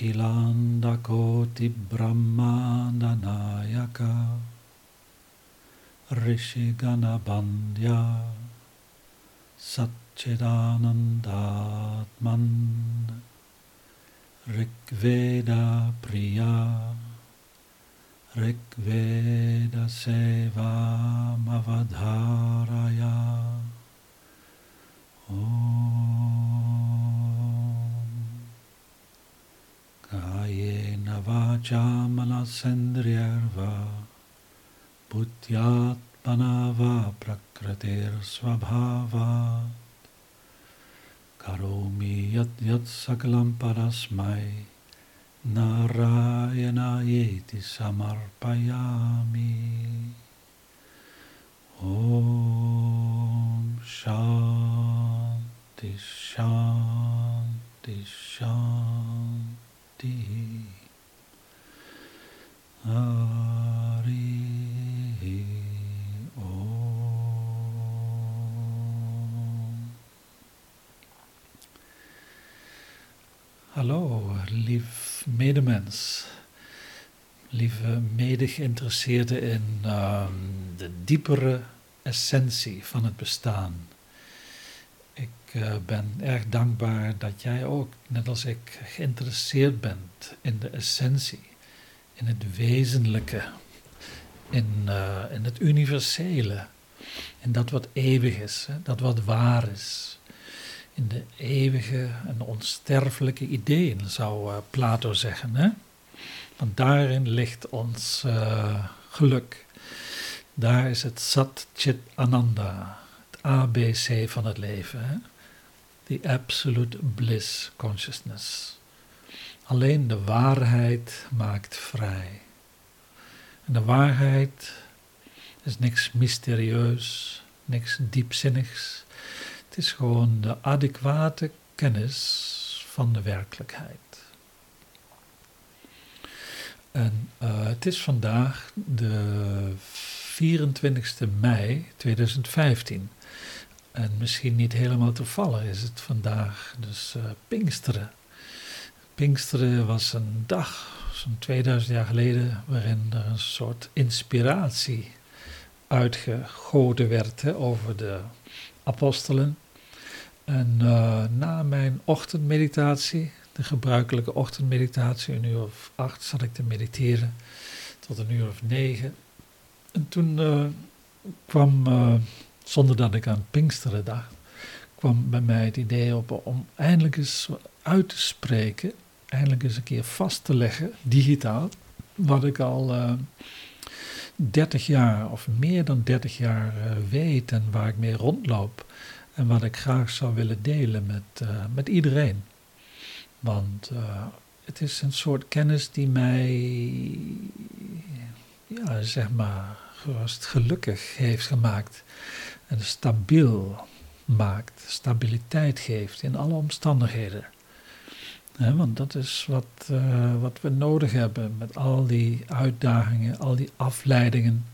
अखिलान्दकोटिब्रह्माण्डनायकऋषिगणभन्द्या सच्चिदानन्दात्मन् ऋग्वेदप्रिया ऋग्वेदसेवामवधारया। वाचा मनसेन्द्रियर्वा बुद्ध्यात्मना वा प्रकृतिर्स्वभावात् करोमि यद्यत् सकलं परस्मै नारायणायेति समर्पयामि ॐ शान्ति शान्ति शान्तिः Hallo, lief medemens, lieve mede-geïnteresseerde in ehm, de diepere essentie van het bestaan. Ik eh, ben erg dankbaar dat jij ook, net als ik, geïnteresseerd bent in de essentie, in het wezenlijke, in, eh, in het universele, in dat wat eeuwig is, hè, dat wat waar is. In de eeuwige en onsterfelijke ideeën, zou eh, Plato zeggen. Hè? Want daarin ligt ons eh, geluk. Daar is het Sat Chit Ananda, het ABC van het leven. Hè? The Absolute Bliss Consciousness. Alleen de waarheid maakt vrij. En de waarheid is niks mysterieus, niks diepzinnigs. Het is gewoon de adequate kennis van de werkelijkheid. En uh, het is vandaag de 24 mei 2015. En misschien niet helemaal toevallig is het vandaag dus uh, Pinksteren. Pinksteren was een dag, zo'n 2000 jaar geleden, waarin er een soort inspiratie uitgegoten werd over de apostelen. En uh, na mijn ochtendmeditatie, de gebruikelijke ochtendmeditatie, een uur of acht zat ik te mediteren, tot een uur of negen. En toen uh, kwam, uh, zonder dat ik aan Pinksteren dacht, kwam bij mij het idee op om eindelijk eens uit te spreken, eindelijk eens een keer vast te leggen, digitaal, wat ik al 30 jaar of meer dan 30 jaar weet en waar ik mee rondloop. En wat ik graag zou willen delen met, uh, met iedereen. Want uh, het is een soort kennis die mij, ja, zeg maar, gerust gelukkig heeft gemaakt. En stabiel maakt, stabiliteit geeft in alle omstandigheden. Want dat is wat, uh, wat we nodig hebben met al die uitdagingen, al die afleidingen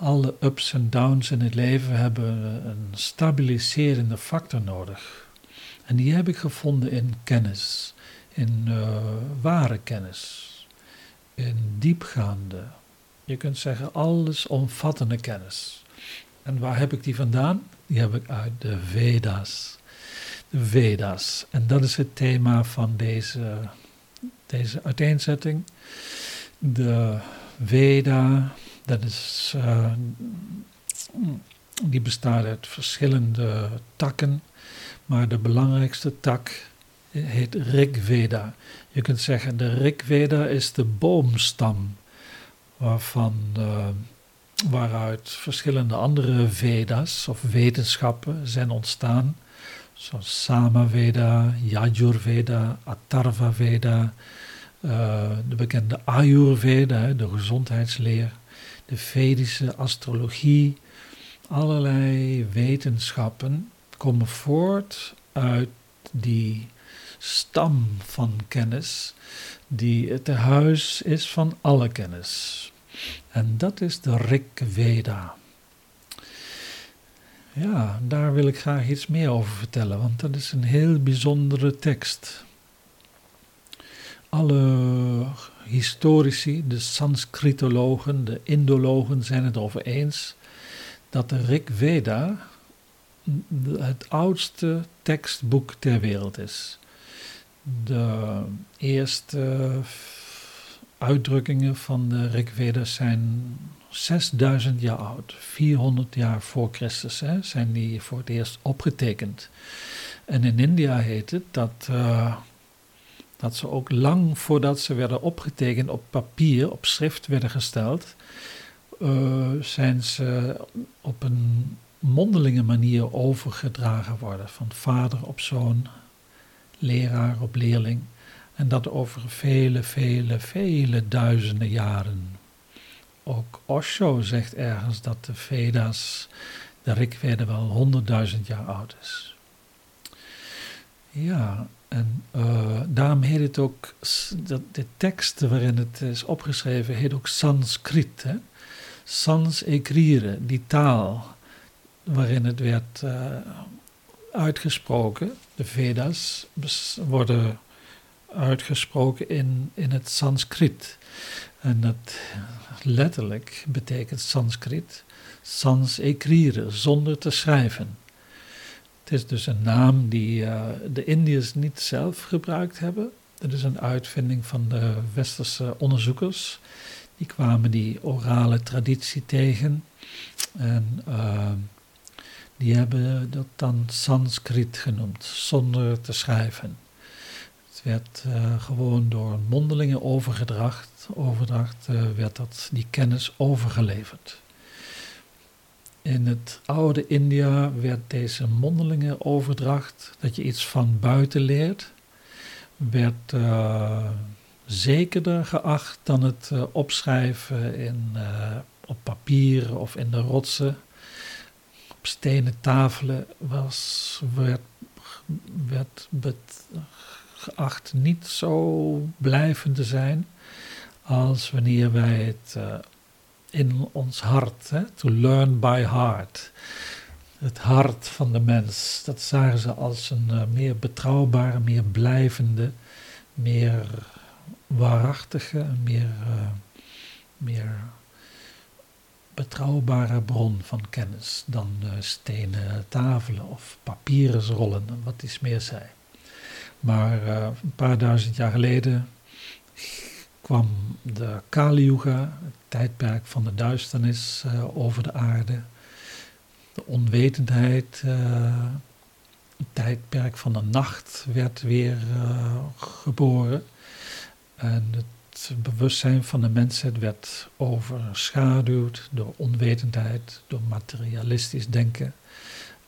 alle ups en downs in het leven hebben een stabiliserende factor nodig. En die heb ik gevonden in kennis, in uh, ware kennis, in diepgaande, je kunt zeggen allesomvattende kennis. En waar heb ik die vandaan? Die heb ik uit de Veda's. Veda's. En dat is het thema van deze, deze uiteenzetting. De Veda, dat is, uh, die bestaat uit verschillende takken, maar de belangrijkste tak heet Rigveda. Je kunt zeggen, de Rigveda is de boomstam waarvan, uh, waaruit verschillende andere Veda's of wetenschappen zijn ontstaan, zoals Samaveda, Yajurveda, Atharva Veda, uh, de bekende Ayurveda, de gezondheidsleer de Vedische astrologie, allerlei wetenschappen komen voort uit die stam van kennis, die het huis is van alle kennis. En dat is de Rig Veda. Ja, daar wil ik graag iets meer over vertellen, want dat is een heel bijzondere tekst. Alle historici, de Sanskritologen, de Indologen zijn het over eens dat de Rig Veda het oudste tekstboek ter wereld is. De eerste uitdrukkingen van de Rig Veda zijn 6000 jaar oud, 400 jaar voor Christus hè, zijn die voor het eerst opgetekend. En in India heet het dat, uh, dat ze ook lang voordat ze werden opgetekend op papier, op schrift werden gesteld, uh, zijn ze op een mondelinge manier overgedragen worden, van vader op zoon, leraar op leerling. En dat over vele, vele, vele duizenden jaren. Ook Osho zegt ergens dat de Veda's, de Rigveda wel honderdduizend jaar oud is. Ja, en uh, daarom heet het ook, dat de tekst waarin het is opgeschreven, heet ook Sanskrit. Hè? Sans die taal waarin het werd uh, uitgesproken. De Veda's worden uitgesproken in, in het Sanskriet. En dat letterlijk betekent Sanskriet sans écrire, zonder te schrijven. Het is dus een naam die uh, de Indiërs niet zelf gebruikt hebben. Het is een uitvinding van de westerse onderzoekers. Die kwamen die orale traditie tegen. En uh, die hebben dat dan Sanskriet genoemd, zonder te schrijven. Het werd uh, gewoon door mondelinge overgedracht, overdracht uh, werd dat, die kennis overgeleverd. In het oude India werd deze mondelinge overdracht, dat je iets van buiten leert, werd uh, zekerder geacht dan het opschrijven in, op papier of in de rotsen op stenen tafelen was, werd, werd geacht niet zo blijvend te zijn als wanneer wij het uh, in ons hart, hè, to learn by heart, het hart van de mens, dat zagen ze als een uh, meer betrouwbare, meer blijvende, meer waarachtige, meer, uh, meer betrouwbare bron van kennis dan stenen tafelen of papieren rollen, wat is meer zei. Maar uh, een paar duizend jaar geleden kwam de Kali Yuga, het tijdperk van de duisternis, uh, over de aarde. De onwetendheid, het tijdperk van de nacht werd weer geboren. En het bewustzijn van de mensheid werd overschaduwd door onwetendheid, door materialistisch denken.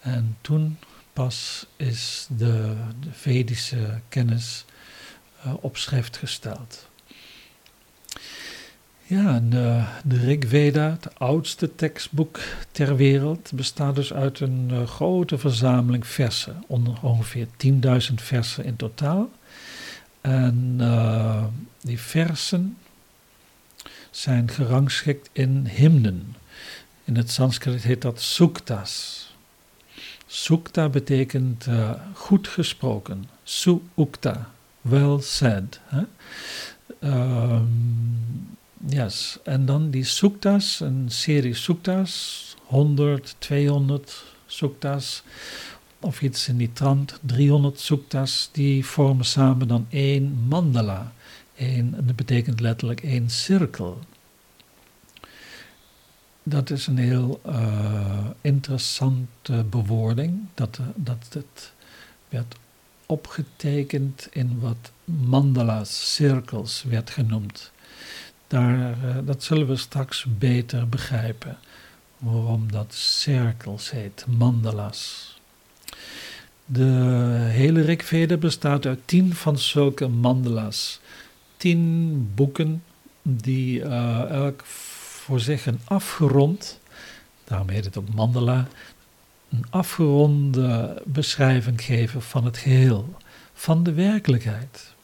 En toen pas is de, Vedische kennis uh, op schrift gesteld. Ja, de, de Rig Veda, het oudste tekstboek ter wereld, bestaat dus uit een uh, grote verzameling versen, ongeveer 10.000 versen in totaal. En die versen zijn gerangschikt in hymnen. In het Sanskriet heet dat suktas. Sukta betekent uh, goed gesproken. Su-ukta, well said. Hè? Um, yes. En dan die suktas, een serie suktas, 100, 200 suktas of iets in die trant, 300 suktas, die vormen samen dan één mandala. Eén, dat betekent letterlijk één cirkel. Dat is een heel uh, interessante bewoording, dat, dat het werd opgetekend in wat mandala's, cirkels, werd genoemd. Daar, uh, dat zullen we straks beter begrijpen, waarom dat cirkels heet, mandala's. De hele Rigveda bestaat uit tien van zulke mandala's. Tien boeken die uh, elk voor zich een afgerond, daarom heet het ook mandala, een afgeronde beschrijving geven van het geheel, van de werkelijkheid.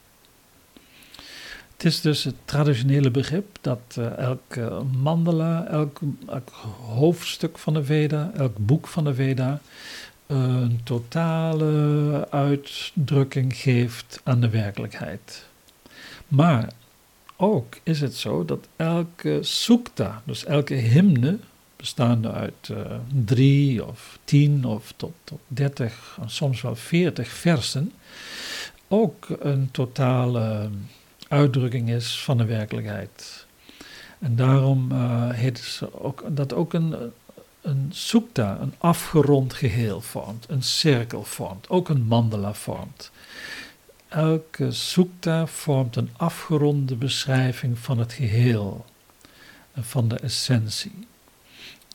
Het is dus het traditionele begrip dat uh, elk mandala, elk, elk, hoofdstuk van de Veda, elk boek van de Veda, een totale uitdrukking geeft aan de werkelijkheid. Maar ook is het zo dat elke sukta, dus elke hymne, bestaande uit uh, drie of tien of tot, tot dertig, soms wel veertig versen, ook een totale uitdrukking is van de werkelijkheid. En daarom uh, heet ook, dat ook een, een sukta, een afgerond geheel vormt, een cirkel vormt, ook een mandala vormt. Elke sukta vormt een afgeronde beschrijving van het geheel van de essentie.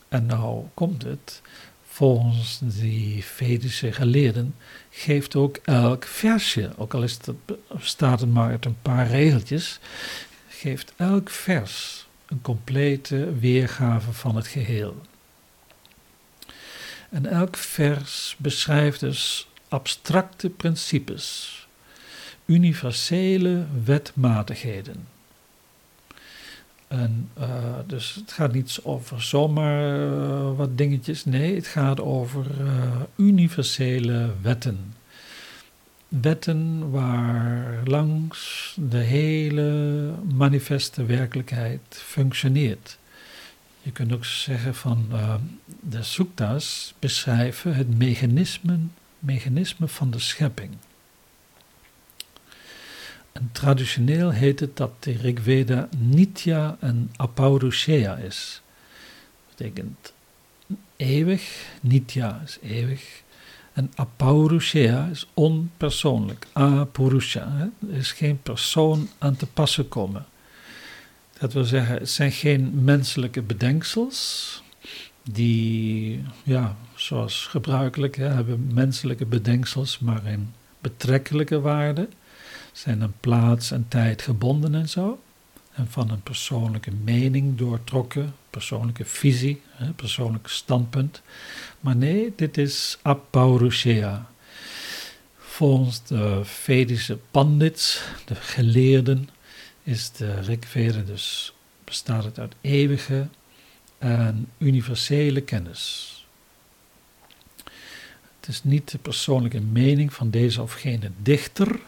En nou komt het, volgens die Vedische geleerden, geeft ook elk versje, ook al is het, staat het maar uit een paar regeltjes, geeft elk vers een complete weergave van het geheel. En elk vers beschrijft dus abstracte principes, universele wetmatigheden. En, uh, dus het gaat niet over zomaar uh, wat dingetjes, nee, het gaat over uh, universele wetten. Wetten waar langs de hele manifeste werkelijkheid functioneert. Je kunt ook zeggen van de suktas beschrijven het mechanisme, mechanisme van de schepping. Traditioneel heet het dat de Rigveda Nitya en Apaurushea is. Dat betekent eeuwig, Nitya is eeuwig, en Apaurushea is onpersoonlijk, apurusha. Er is geen persoon aan te passen komen. Dat wil zeggen, het zijn geen menselijke bedenksels, die, ja, zoals gebruikelijk, hè, hebben menselijke bedenksels maar een betrekkelijke waarde zijn een plaats en tijd gebonden en zo. En van een persoonlijke mening doortrokken, persoonlijke visie, persoonlijk standpunt. Maar nee, dit is apaurushea. Volgens de Vedische pandits, de geleerden, is de Rigveda dus bestaat het uit eeuwige en universele kennis. Het is niet de persoonlijke mening van deze of gene dichter,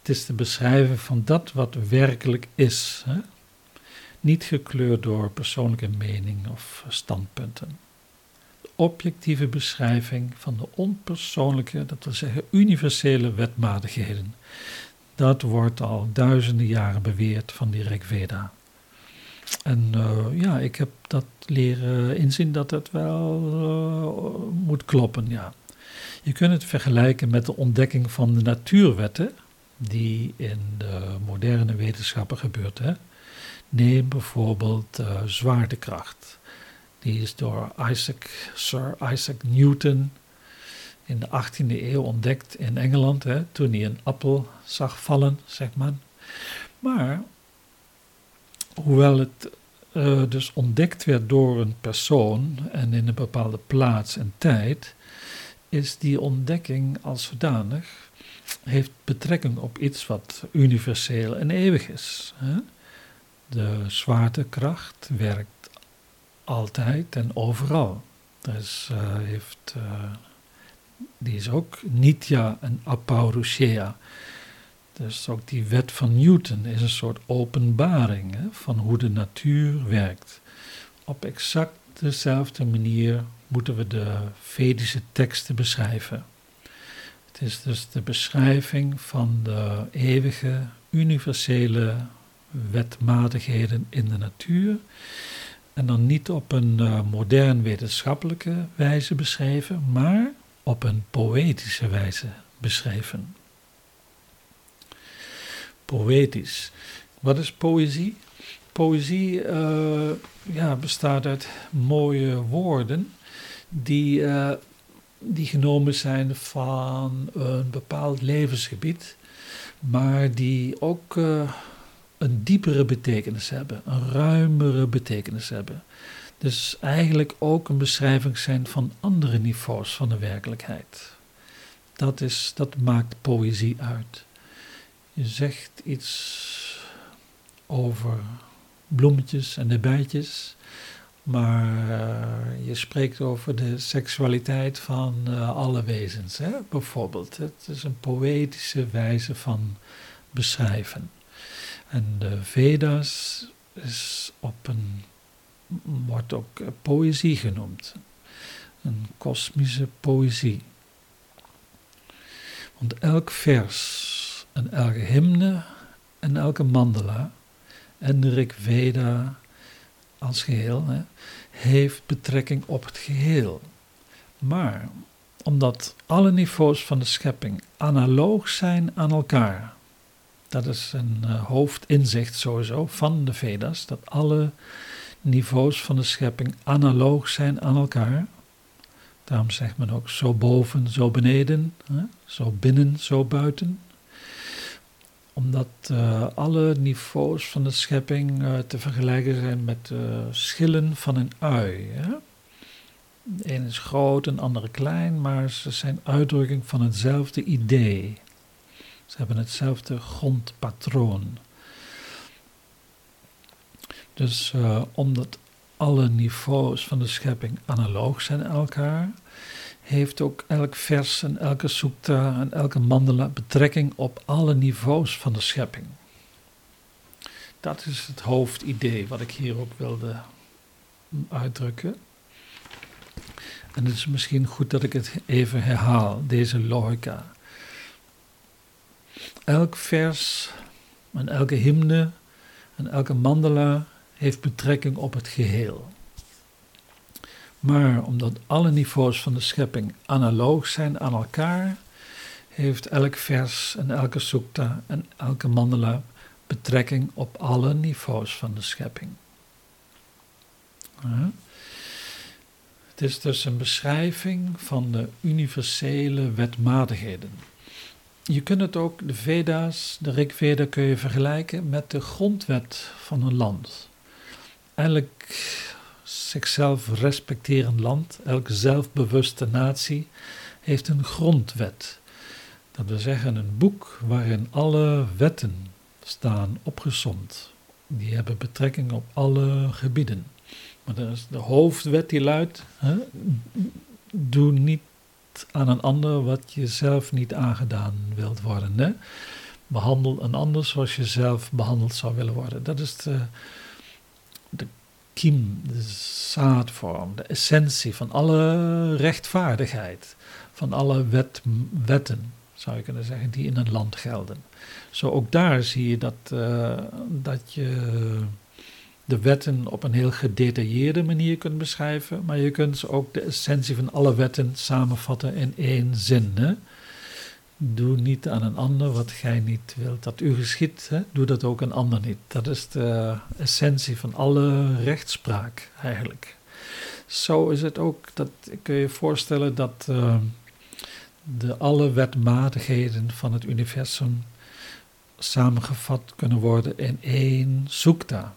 het is de beschrijving van dat wat werkelijk is. Hè? Niet gekleurd door persoonlijke mening of standpunten. De objectieve beschrijving van de onpersoonlijke, dat wil zeggen universele wetmatigheden. Dat wordt al duizenden jaren beweerd van die Rigveda. En uh, ja, ik heb dat leren inzien dat het wel uh, moet kloppen, ja. Je kunt het vergelijken met de ontdekking van de natuurwetten die in de moderne wetenschappen gebeurt. Hè? Neem bijvoorbeeld uh, zwaartekracht. Die is door Isaac, Sir Isaac Newton in de 18e eeuw ontdekt in Engeland, hè, toen hij een appel zag vallen, zeg maar. Maar, hoewel het uh, dus ontdekt werd door een persoon en in een bepaalde plaats en tijd, is die ontdekking als zodanig heeft betrekking op iets wat universeel en eeuwig is. Hè? De zwaartekracht werkt altijd en overal. Dus, uh, heeft, uh, die is ook Nitya en Apaurushea. Dus ook die wet van Newton is een soort openbaring hè, van hoe de natuur werkt. Op exact dezelfde manier moeten we de Vedische teksten beschrijven. Het is dus de beschrijving van de eeuwige, universele wetmatigheden in de natuur. En dan niet op een uh, modern wetenschappelijke wijze beschreven, maar op een poëtische wijze beschreven. Poëtisch. Wat is poëzie? Poëzie uh, ja, bestaat uit mooie woorden die uh, die genomen zijn van een bepaald levensgebied, maar die ook uh, een diepere betekenis hebben, een ruimere betekenis hebben. Dus eigenlijk ook een beschrijving zijn van andere niveaus van de werkelijkheid. Dat, is, dat maakt poëzie uit. Je zegt iets over bloemetjes en de bijtjes, maar uh, je spreekt over de seksualiteit van uh, alle wezens, hè? bijvoorbeeld. Het is een poëtische wijze van beschrijven. En de Vedas is op een, wordt ook poëzie genoemd. Een kosmische poëzie. Want elk vers en elke hymne en elke mandala en de Rig Veda als geheel hè, heeft betrekking op het geheel. Maar omdat alle niveaus van de schepping analoog zijn aan elkaar, dat is een uh, hoofdinzicht sowieso van de Vedas, dat alle niveaus van de schepping analoog zijn aan elkaar. Daarom zegt men ook zo boven, zo beneden, hè? zo binnen, zo buiten omdat uh, alle niveaus van de schepping uh, te vergelijken zijn met uh, schillen van een ui. Hè? De een is groot, een andere klein, maar ze zijn uitdrukking van hetzelfde idee. Ze hebben hetzelfde grondpatroon. Dus omdat alle niveaus van de schepping analoog zijn aan elkaar, heeft ook elk vers en elke sukta en elke mandala betrekking op alle niveaus van de schepping. Dat is het hoofdidee wat ik hier ook wilde uitdrukken. En het is misschien goed dat ik het even herhaal, deze logica. Elk vers en elke hymne en elke mandala heeft betrekking op het geheel. Maar omdat alle niveaus van de schepping analoog zijn aan elkaar, heeft elk vers en elke sukta en elke mandala betrekking op alle niveaus van de schepping. Het is dus een beschrijving van de universele wetmatigheden. Je kunt het ook, de Veda's, de Rig Veda kun je vergelijken met de grondwet van een land. Eigenlijk zichzelf respecterend land, elke zelfbewuste natie, heeft een grondwet. Dat wil zeggen een boek waarin alle wetten staan opgesomd. Die hebben betrekking op alle gebieden. Maar is de hoofdwet die luidt: hè? doe niet aan een ander wat je zelf niet aangedaan wilt worden. Hè? Behandel een ander zoals je zelf behandeld zou willen worden. Dat is de, de de zaadvorm, de essentie van alle rechtvaardigheid, van alle wet, wetten, zou je kunnen zeggen, die in een land gelden. Zo ook daar zie je dat, uh, dat je de wetten op een heel gedetailleerde manier kunt beschrijven, maar je kunt ook de essentie van alle wetten samenvatten in één zin. Hè? Doe niet aan een ander wat gij niet wilt dat u geschiet. Hè? Doe dat ook een ander niet. Dat is de essentie van alle rechtspraak eigenlijk. Zo is het ook, dat kun je voorstellen dat uh, de alle wetmatigheden van het universum samengevat kunnen worden in één sukta.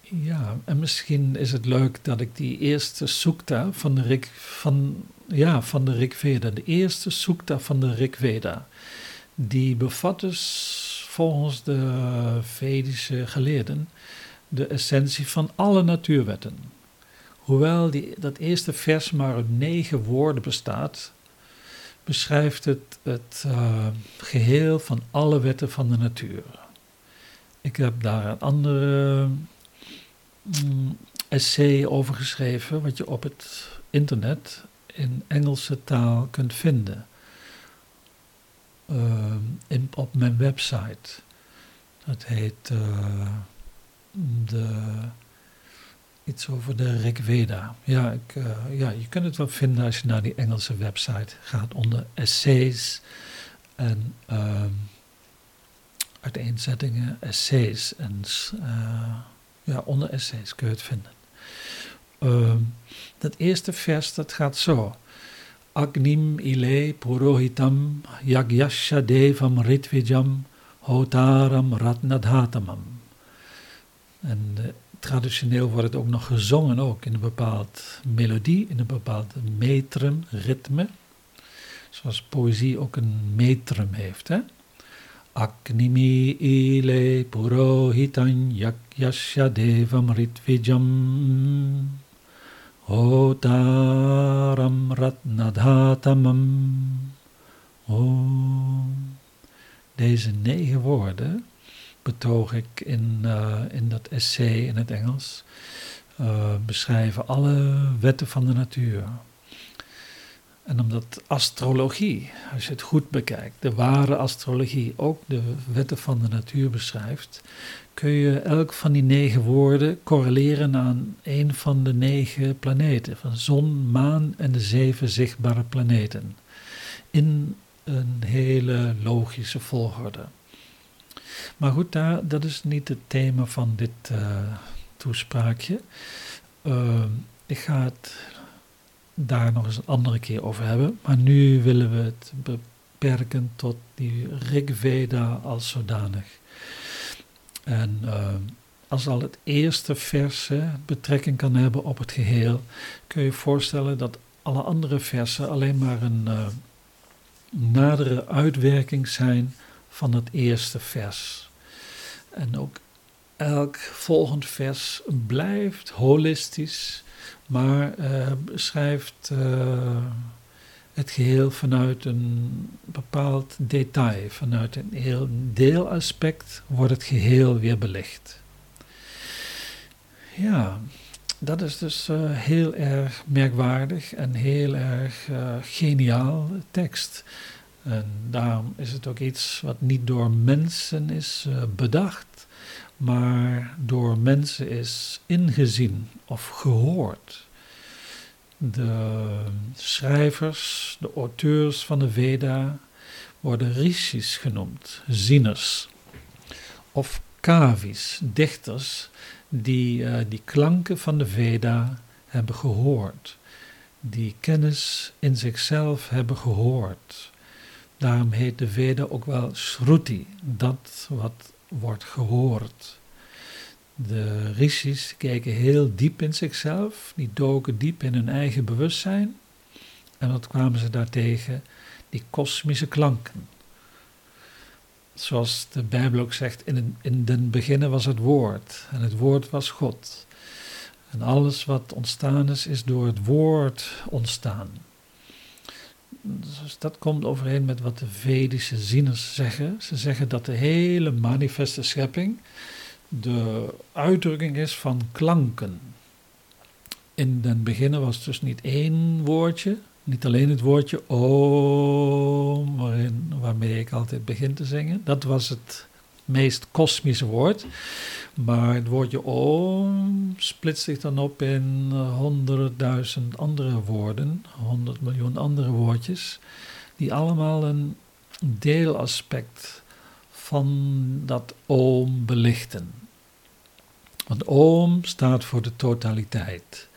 Ja, en misschien is het leuk dat ik die eerste sukta van Rik, van, ja, van de Rik Veda, de eerste sukta van de Rik Veda, die bevat dus volgens de Vedische geleerden de essentie van alle natuurwetten. Hoewel die, dat eerste vers maar uit negen woorden bestaat, beschrijft het het uh, geheel van alle wetten van de natuur. Ik heb daar een andere mm, essay over geschreven, wat je op het internet in Engelse taal kunt vinden. Uh, in, op mijn website. Dat heet uh, de, iets over de Rig Veda. Ja, ik, uh, ja, je kunt het wel vinden als je naar die Engelse website gaat onder essays en uiteenzettingen, essays. En ja, onder essays kun je het vinden. Ehm, dat eerste vers, dat gaat zo. Agnim ile purohitam yagyasha devam ritvijam hotaram ratnadhatamam. En uh, traditioneel wordt het ook nog gezongen, ook in een bepaald melodie, in een bepaald metrum, ritme. Zoals poëzie ook een metrum heeft. Hè? Aknimi ile purohitan yakyasya devam ritvijam Otaram ratnadhatamam Om. Deze negen woorden betoog ik in, uh, in dat essay in het Engels. Uh, beschrijven alle wetten van de natuur. En omdat astrologie, als je het goed bekijkt, de ware astrologie ook de wetten van de natuur beschrijft, kun je elk van die negen woorden correleren aan een van de negen planeten, van zon, maan en de zeven zichtbare planeten. In een hele logische volgorde. Maar goed, daar, dat is niet het thema van dit uh, toespraakje. Uh, ik ga het daar nog eens een andere keer over hebben. Maar nu willen we het beperken tot die Rig Veda als zodanig. En uh, als al het eerste verse betrekking kan hebben op het geheel, kun je je voorstellen dat alle andere versen alleen maar een uh, nadere uitwerking zijn van het eerste vers. En ook elk volgend vers blijft holistisch maar uh, beschrijft uh, het geheel vanuit een bepaald detail, vanuit een heel deelaspect wordt het geheel weer belicht. Ja, dat is dus uh, heel erg merkwaardig en heel erg geniaal tekst. En daarom is het ook iets wat niet door mensen is bedacht maar door mensen is ingezien of gehoord. De schrijvers, de auteurs van de Veda worden rishis genoemd, zieners. Of kavis, dichters, die uh, die klanken van de Veda hebben gehoord. Die kennis in zichzelf hebben gehoord. Daarom heet de Veda ook wel Shruti, dat wat wordt gehoord. De rishis kijken heel diep in zichzelf, die doken diep in hun eigen bewustzijn. En wat kwamen ze daartegen? Die kosmische klanken. Zoals de Bijbel ook zegt, in, in den beginnen was het woord en het woord was God. En alles wat ontstaan is, is door het woord ontstaan. Dus dat komt overeen met wat de Vedische zieners zeggen. Ze zeggen dat de hele manifeste schepping de uitdrukking is van klanken. In den beginnen was het dus niet één woordje, niet alleen het woordje om, waarin, waarmee ik altijd begin te zingen. Dat was het meest kosmische woord. Maar het woordje om splitst zich dan op in honderdduizend andere woorden, honderd miljoen andere woordjes, die allemaal een deelaspect van dat oom belichten. Want oom staat voor de totaliteit.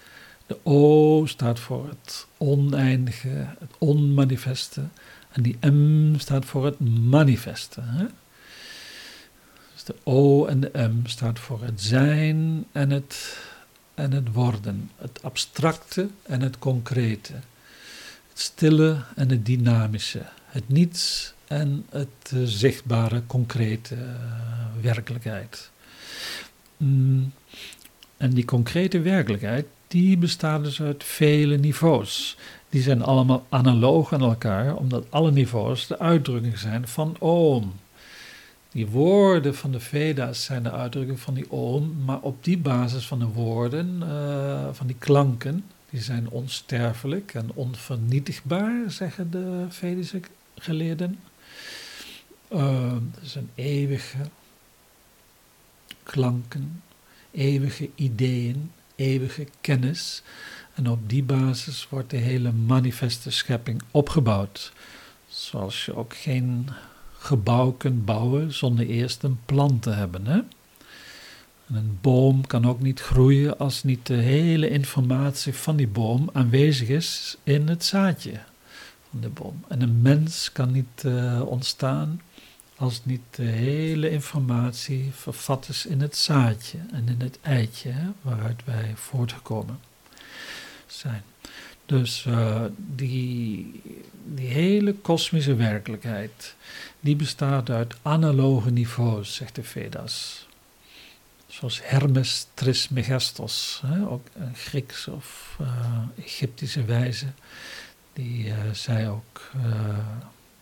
De O staat voor het oneindige, het onmanifeste. En die M staat voor het manifeste. Dus de O en de M staat voor het zijn en het, en het worden. Het abstracte en het concrete. Het stille en het dynamische. Het niets en het uh, zichtbare, concrete uh, werkelijkheid. Mm, en die concrete werkelijkheid, die bestaat dus uit vele niveaus. Die zijn allemaal analoog aan elkaar, omdat alle niveaus de uitdrukking zijn van oom. Die woorden van de Veda's zijn de uitdrukking van die oom, maar op die basis van de woorden, uh, van die klanken, die zijn onsterfelijk en onvernietigbaar, zeggen de Vedische geleerden. Uh, dat een eeuwige klanken, eeuwige ideeën, eeuwige kennis. En op die basis wordt de hele manifeste schepping opgebouwd. Zoals je ook geen gebouw kunt bouwen zonder eerst een plant te hebben. Hè? En een boom kan ook niet groeien als niet de hele informatie van die boom aanwezig is in het zaadje van de boom. En een mens kan niet uh, ontstaan als niet de hele informatie vervat is in het zaadje en in het eitje hè, waaruit wij voortgekomen zijn. Dus uh, die, hele kosmische werkelijkheid, die bestaat uit analoge niveaus, zegt de Vedas. Zoals Hermes Trismegistos, hè, ook een Grieks of uh, Egyptische wijze, die uh, zei ook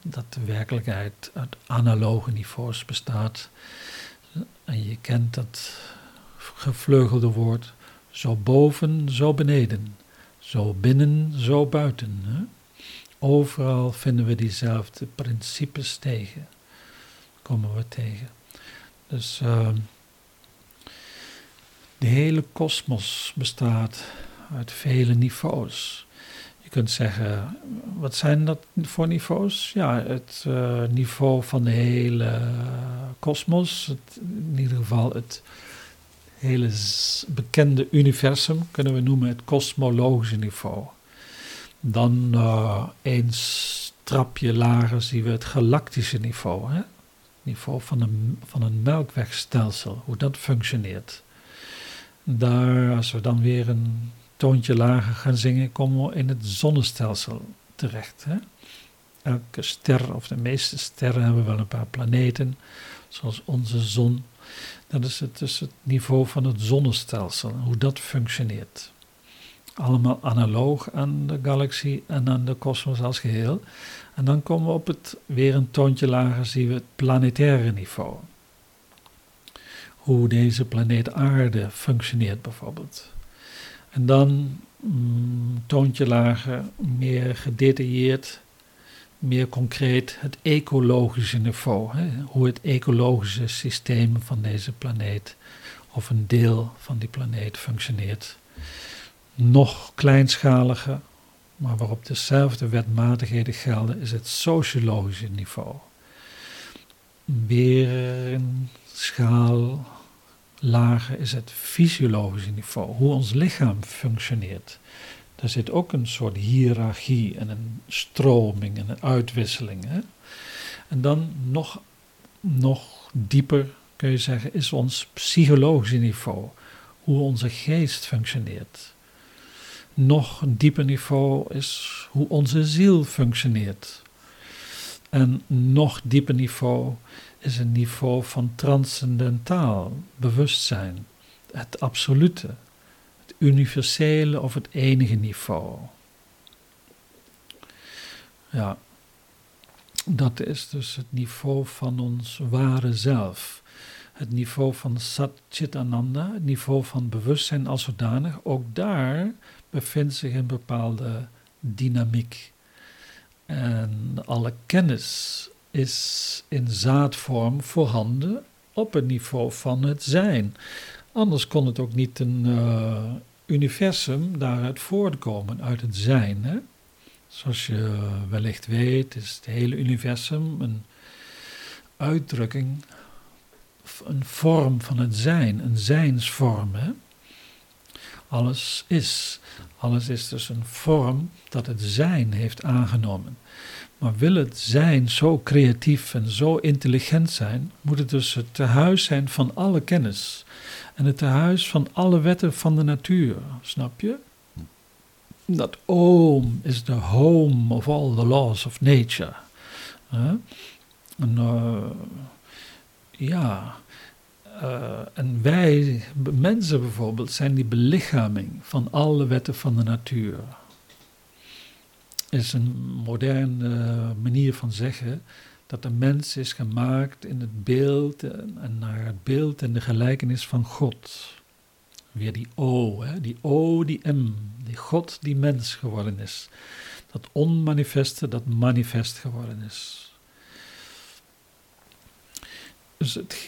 dat de werkelijkheid uit analoge niveaus bestaat. En je kent dat gevleugelde woord, zo boven, zo beneden, zo binnen, zo buiten. Hè? Overal vinden we diezelfde principes tegen, komen we tegen. Dus uh, de hele kosmos bestaat uit vele niveaus. Je kunt zeggen, wat zijn dat voor niveaus? Ja, het uh, niveau van de hele kosmos, in ieder geval het hele bekende universum, kunnen we noemen het kosmologische niveau. Dan uh, een trapje lager zien we het galactische niveau, hè? niveau van een, van een melkwegstelsel, hoe dat functioneert. Daar, als we dan weer een toontje lager gaan zingen, komen we in het zonnestelsel terecht. Hè? Elke ster, of de meeste sterren, hebben wel een paar planeten, zoals onze zon. Dat is het, dus het niveau van het zonnestelsel, hoe dat functioneert. Allemaal analoog aan de galaxie en aan de kosmos als geheel. En dan komen we op het weer een toontje lager, zien we het planetaire niveau. Hoe deze planeet Aarde functioneert bijvoorbeeld. En dan mm, toontje lager, meer gedetailleerd, meer concreet het ecologische niveau. Hè? Hoe het ecologische systeem van deze planeet of een deel van die planeet functioneert. Nog kleinschaliger, maar waarop dezelfde wetmatigheden gelden, is het sociologische niveau. Weer schaal lager is het fysiologische niveau, hoe ons lichaam functioneert. Daar zit ook een soort hiërarchie en een stroming en een uitwisseling. Hè? En dan nog, nog dieper kun je zeggen, is ons psychologische niveau, hoe onze geest functioneert. Nog dieper niveau is hoe onze ziel functioneert. En nog dieper niveau is een niveau van transcendentaal bewustzijn, het absolute, het universele of het enige niveau. Ja, dat is dus het niveau van ons ware zelf. Het niveau van Satchitananda, het niveau van bewustzijn als zodanig. Ook daar bevindt zich een bepaalde dynamiek. En alle kennis is in zaadvorm voorhanden op het niveau van het zijn. Anders kon het ook niet een uh, universum daaruit voortkomen, uit het zijn. Hè? Zoals je wellicht weet, is het hele universum een uitdrukking, een vorm van het zijn, een zijnsvorm. Hè? Alles is. Alles is dus een vorm dat het zijn heeft aangenomen. Maar wil het zijn zo creatief en zo intelligent zijn, moet het dus het tehuis zijn van alle kennis. En het tehuis van alle wetten van de natuur, snap je? Dat oom is the home of all the laws of nature. En, uh, ja, uh, en wij, mensen bijvoorbeeld, zijn die belichaming van alle wetten van de natuur is een moderne manier van zeggen dat de mens is gemaakt in het beeld en naar het beeld en de gelijkenis van God. Weer die O, hè? die O, die M, die God die mens geworden is. Dat onmanifeste dat manifest geworden is. Dus het,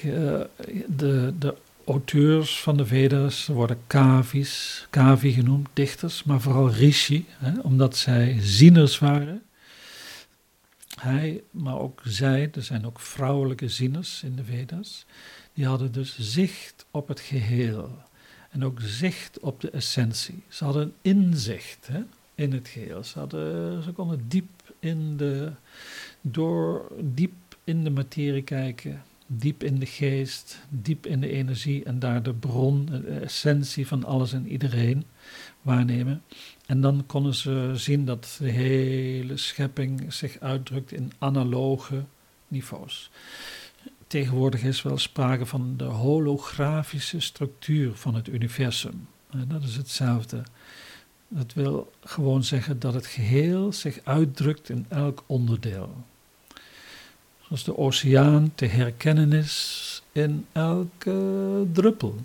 de, de auteurs van de Vedas worden kavis, kavi genoemd, dichters, maar vooral rishi, hè, omdat zij zieners waren. Hij, maar ook zij, er zijn ook vrouwelijke zieners in de Vedas, die hadden dus zicht op het geheel en ook zicht op de essentie. Ze hadden inzicht hè, in het geheel. Ze, ze konden diep in de, door diep in de materie kijken diep in de geest, diep in de energie en daar de bron, de essentie van alles en iedereen waarnemen. En dan konden ze zien dat de hele schepping zich uitdrukt in analoge niveaus. Tegenwoordig is wel sprake van de holografische structuur van het universum. Dat is hetzelfde. Dat wil gewoon zeggen dat het geheel zich uitdrukt in elk onderdeel. Zoals de oceaan te herkennen is in elke druppel.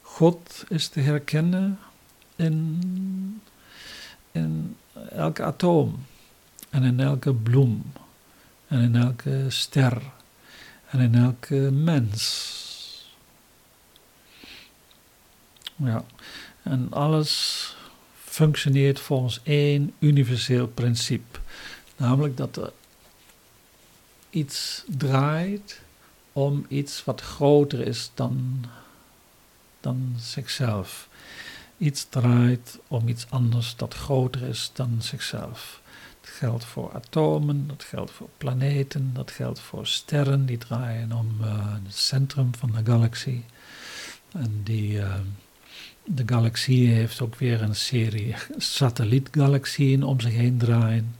God is te herkennen in, in elke atoom en in elke bloem en in elke ster en in elke mens. Ja, en alles functioneert volgens één universeel principe, namelijk dat er iets draait om iets wat groter is dan, dan zichzelf. Iets draait om iets anders dat groter is dan zichzelf. Dat geldt voor atomen, dat geldt voor planeten, dat geldt voor sterren die draaien om uh, het centrum van de galaxie. En die, uh, de galaxie heeft ook weer een serie satellietgalaxieën om zich heen draaien.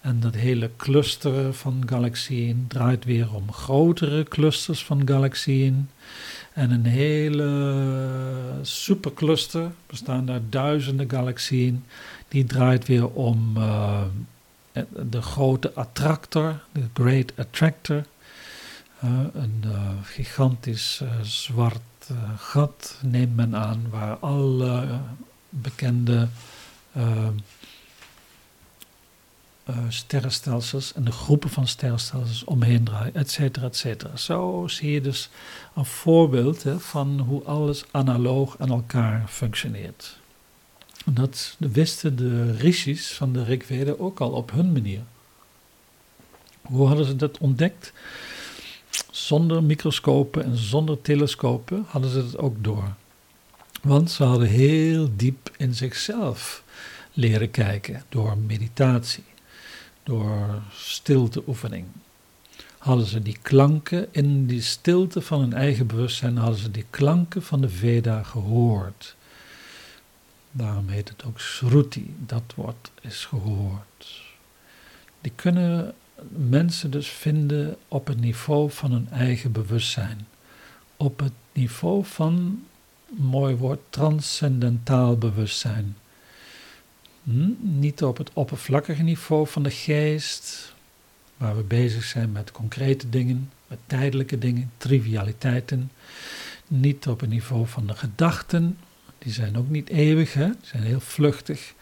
En dat hele cluster van galaxieën draait weer om grotere clusters van galaxieën. En een hele supercluster, bestaan daar duizenden galaxieën, die draait weer om uh, de grote attractor, de Great Attractor. Uh, een uh, gigantisch zwart gat neemt men aan waar alle bekende uh, sterrenstelsels en de groepen van sterrenstelsels omheen draaien, et cetera, et cetera. Zo zie je dus een voorbeeld van hoe alles analoog aan elkaar functioneert. En dat wisten de rishis van de Rigveda ook al op hun manier. Hoe hadden ze dat ontdekt? Zonder microscopen en zonder telescopen hadden ze het ook door. Want ze hadden heel diep in zichzelf leren kijken door meditatie door stilteoefening. Hadden ze die klanken in die stilte van hun eigen bewustzijn, hadden ze die klanken van de Veda gehoord. Daarom heet het ook Shruti, dat woord is gehoord. Die kunnen mensen dus vinden op het niveau van hun eigen bewustzijn. Op het niveau van, mooi woord, transcendentaal bewustzijn. Hm? Niet op het oppervlakkige niveau van de geest, waar we bezig zijn met concrete dingen, met tijdelijke dingen, trivialiteiten. Niet op het niveau van de gedachten, die zijn ook niet eeuwig, zijn heel vluchtig.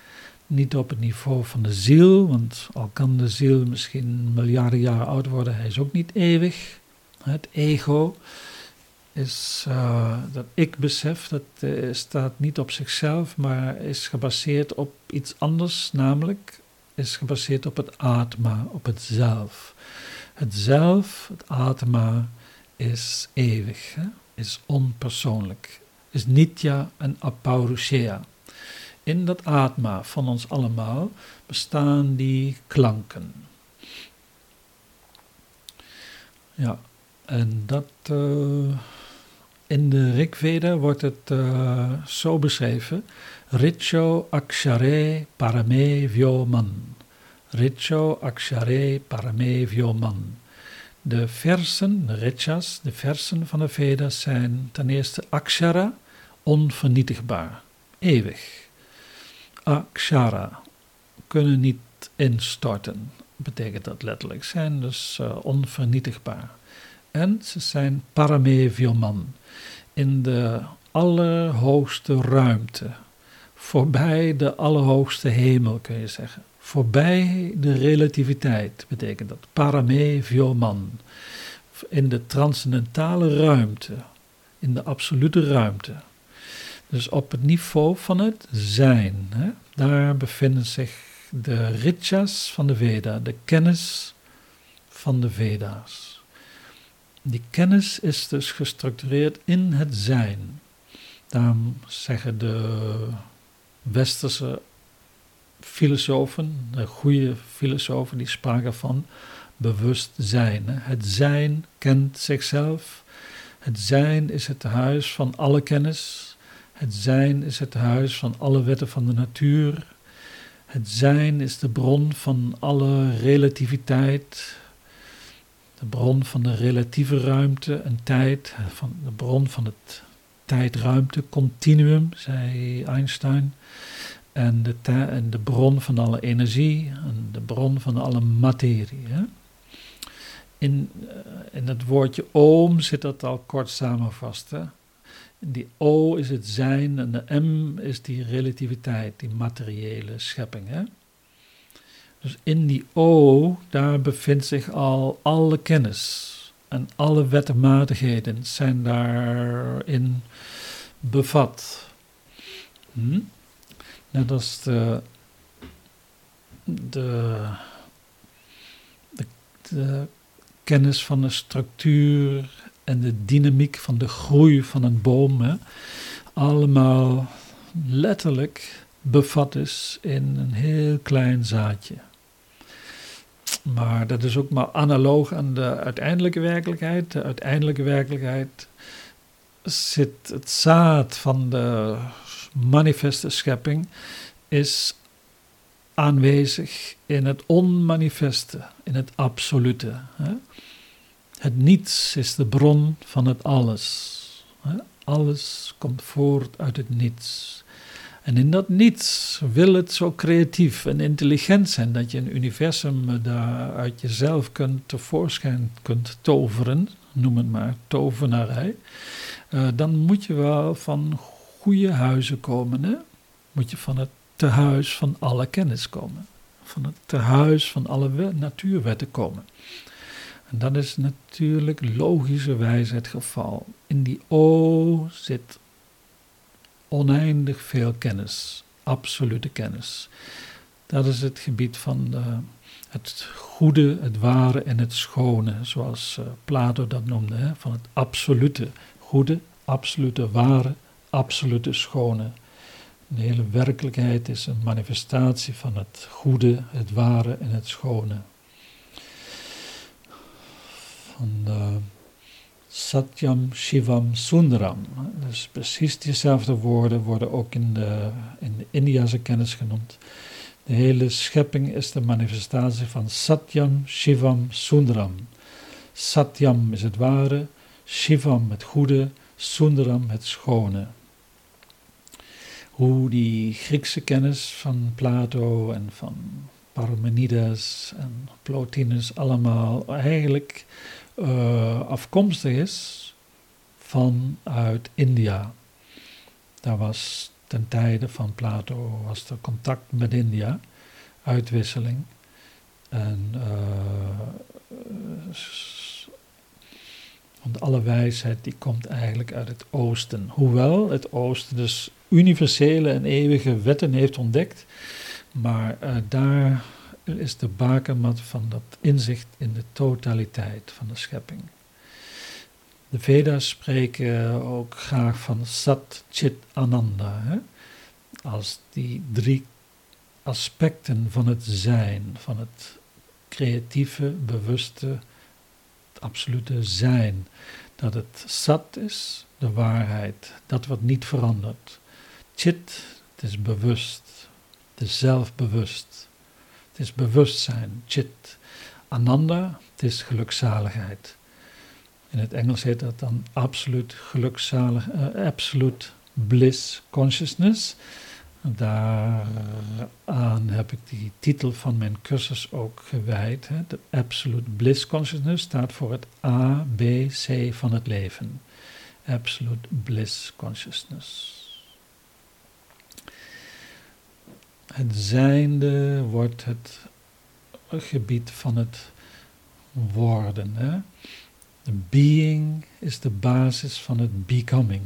Niet op het niveau van de ziel, want al kan de ziel misschien miljarden jaren oud worden, hij is ook niet eeuwig. Het ego is uh, dat ik-besef, dat uh, staat niet op zichzelf, maar is gebaseerd op iets anders, namelijk is gebaseerd op het atma, op het zelf. Het zelf, het atma, is eeuwig, is onpersoonlijk, is nitya en apaurushea. In dat atma van ons allemaal bestaan die klanken. Ja, en dat... Uh, in de Rigveda wordt het uh, zo beschreven: Richo Akshare Parame Vyoman. Richo Akshare Parame Vyoman. De versen, de Richas, de versen van de Vedas zijn ten eerste Akshara, onvernietigbaar, eeuwig. Akshara, kunnen niet instorten, betekent dat letterlijk, zijn dus uh, onvernietigbaar. En ze zijn Parame Vyoman in de allerhoogste ruimte, voorbij de allerhoogste hemel kun je zeggen, voorbij de relativiteit betekent dat, parame vioman, in de transcendentale ruimte, in de absolute ruimte. Dus op het niveau van het zijn, hè, daar bevinden zich de richas van de Veda, de kennis van de Veda's. Die kennis is dus gestructureerd in het zijn. Daarom zeggen de westerse filosofen, de goede filosofen, die spraken van bewustzijn. Het zijn kent zichzelf. Het zijn is het huis van alle kennis. Het zijn is het huis van alle wetten van de natuur. Het zijn is de bron van alle relativiteit, de bron van de relatieve ruimte en tijd, van de bron van het tijd-ruimte continuum, zei Einstein. En de, en de bron van alle energie en de bron van alle materie. Hè? In, eh, in het woordje oom zit dat al kort samenvast. Hè? Die O is het zijn en de M is die relativiteit, die materiële schepping. Hè? Dus in die O, daar bevindt zich al alle kennis. En alle wetmatigheden zijn daarin bevat. Hm? Net als de, de, de, kennis van de structuur en de dynamiek van de groei van een boom, allemaal letterlijk bevat is in een heel klein zaadje. Maar dat is ook maar analoog aan de uiteindelijke werkelijkheid. De uiteindelijke werkelijkheid zit het zaad van de manifeste schepping, is aanwezig in het onmanifeste, in het absolute. Het niets is de bron van het alles. Alles komt voort uit het niets. En in dat niets wil het zo creatief en intelligent zijn dat je een universum daar uit jezelf kunt tevoorschijn kunt toveren, noem het maar tovenarij. Uh, dan moet je wel van goede huizen komen. Hè? Moet je van het tehuis van alle kennis komen. Van het tehuis van alle natuurwetten komen. En dat is natuurlijk logischerwijs het geval. In die O zit oneindig veel kennis, absolute kennis. Dat is het gebied van de, het goede, het ware en het schone, zoals uh, Plato dat noemde, hè? van het absolute goede, absolute ware, absolute schone. De hele werkelijkheid is een manifestatie van het goede, het ware en het schone van uh, Satyam Shivam Sundaram. Dus precies diezelfde woorden worden ook in de, in de Indiase kennis genoemd. De hele schepping is de manifestatie van Satyam Shivam Sundaram. Satyam is het ware, Shivam het goede, Sundaram het schone. Hoe die Griekse kennis van Plato en van Parmenides en Plotinus allemaal eigenlijk uh, afkomstig is vanuit India. Daar was ten tijde van Plato was er contact met India, uitwisseling. En uh, want alle wijsheid die komt eigenlijk uit het oosten. Hoewel het oosten dus universele en eeuwige wetten heeft ontdekt, maar uh, daar is de bakermat van dat inzicht in de totaliteit van de schepping. De Veda's spreken ook graag van Sat, Chit, Ananda, hè? als die drie aspecten van het zijn, van het creatieve, bewuste, het absolute zijn. Dat het Sat is, de waarheid, dat wat niet verandert. Chit, het is bewust, het is zelfbewust. Het is bewustzijn, chit. Ananda, het is gelukzaligheid. In het Engels heet dat dan absoluut gelukzalig, uh, absolute bliss consciousness. Daaraan heb ik die titel van mijn cursus ook gewijd. Hè. De Absolute Bliss Consciousness staat voor het A, B, C van het leven. Absolute Bliss Consciousness. Het zijnde wordt het gebied van het worden. Hè? De being is de basis van het becoming.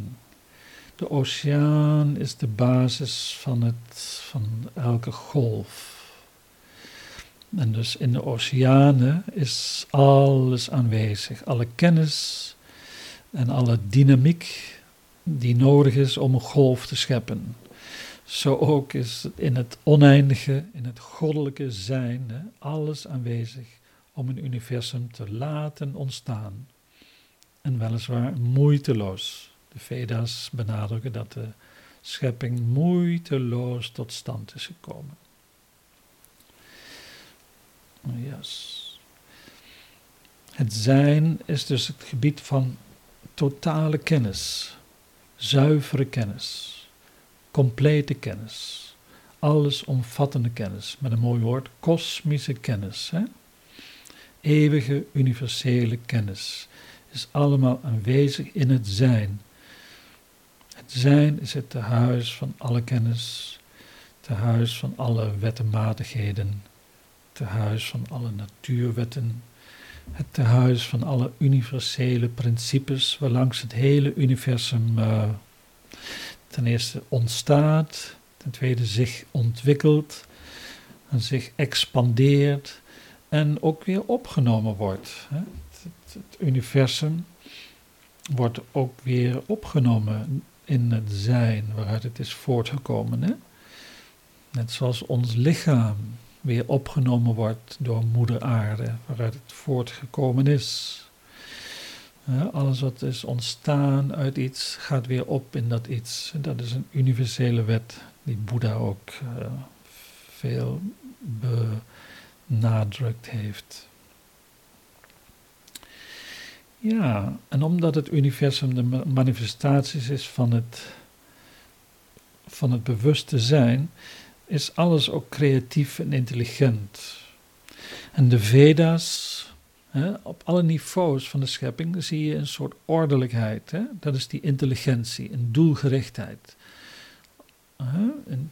De oceaan is de basis van, het, van elke golf. En dus in de oceanen is alles aanwezig, alle kennis en alle dynamiek die nodig is om een golf te scheppen. Zo ook is in het oneindige, in het goddelijke zijn, hè, alles aanwezig om een universum te laten ontstaan. En weliswaar moeiteloos. De Veda's benadrukken dat de schepping moeiteloos tot stand is gekomen. Yes. Het zijn is dus het gebied van totale kennis, zuivere kennis, complete kennis, allesomvattende kennis, met een mooi woord, kosmische kennis. Hè? Eeuwige universele kennis is allemaal aanwezig in het zijn. Het zijn is het tehuis van alle kennis, tehuis van alle wettenmatigheden, tehuis van alle natuurwetten, het tehuis van alle universele principes waarlangs het hele universum uh, ten eerste ontstaat, ten tweede zich ontwikkelt en zich expandeert en ook weer opgenomen wordt. Het, universum wordt ook weer opgenomen in het zijn waaruit het is voortgekomen. Net zoals ons lichaam weer opgenomen wordt door moeder aarde, waaruit het voortgekomen is. Alles wat is ontstaan uit iets gaat weer op in dat iets. Dat is een universele wet die Boeddha ook uh, veel benadrukt heeft. Ja, en omdat het universum de manifestaties is van het, van het bewuste zijn, is alles ook creatief en intelligent. En de Veda's, op alle niveaus van de schepping, zie je een soort ordelijkheid. Dat is die intelligentie, een doelgerichtheid. Een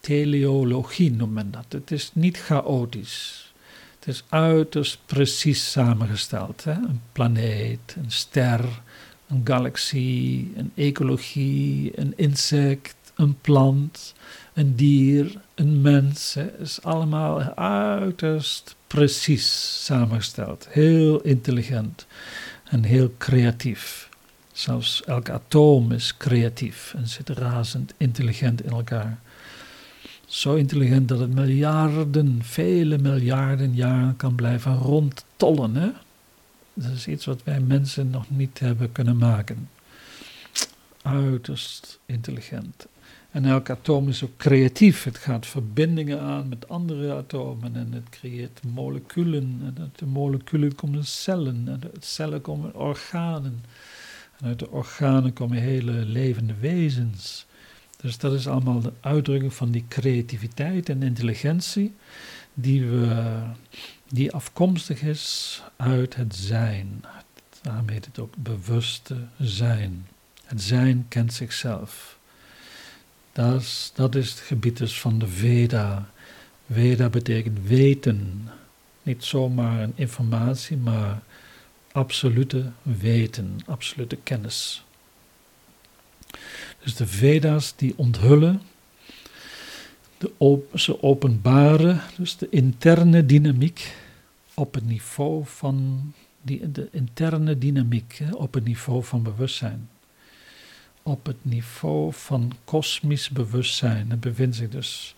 teleologie noemt men dat. Het is niet chaotisch. Het is uiterst precies samengesteld. Een planeet, een ster, een galaxie, een ecologie, een insect, een plant, een dier, een mens. Het is allemaal uiterst precies samengesteld. Heel intelligent en heel creatief. Zelfs elk atoom is creatief en zit razend intelligent in elkaar. Zo intelligent dat het miljarden, vele miljarden jaren kan blijven rondtollen. Hè? Dat is iets wat wij mensen nog niet hebben kunnen maken. Uiterst intelligent. En elk atoom is ook creatief. Het gaat verbindingen aan met andere atomen en het creëert moleculen. En uit de moleculen komen cellen en uit cellen komen organen. En uit de organen komen hele levende wezens. Dus dat is allemaal de uitdrukking van die creativiteit en intelligentie die, we, die afkomstig is uit het zijn. Daarom heet het ook bewuste zijn. Het zijn kent zichzelf. Dat is, dat is het gebied dus van de Veda. Veda betekent weten. Niet zomaar een informatie, maar absolute weten, absolute kennis. Dus de Veda's die onthullen, de op, ze openbaren dus de interne dynamiek op het niveau van die, de interne dynamiek, op het niveau van bewustzijn op het niveau van kosmisch bewustzijn. Er bevindt zich dus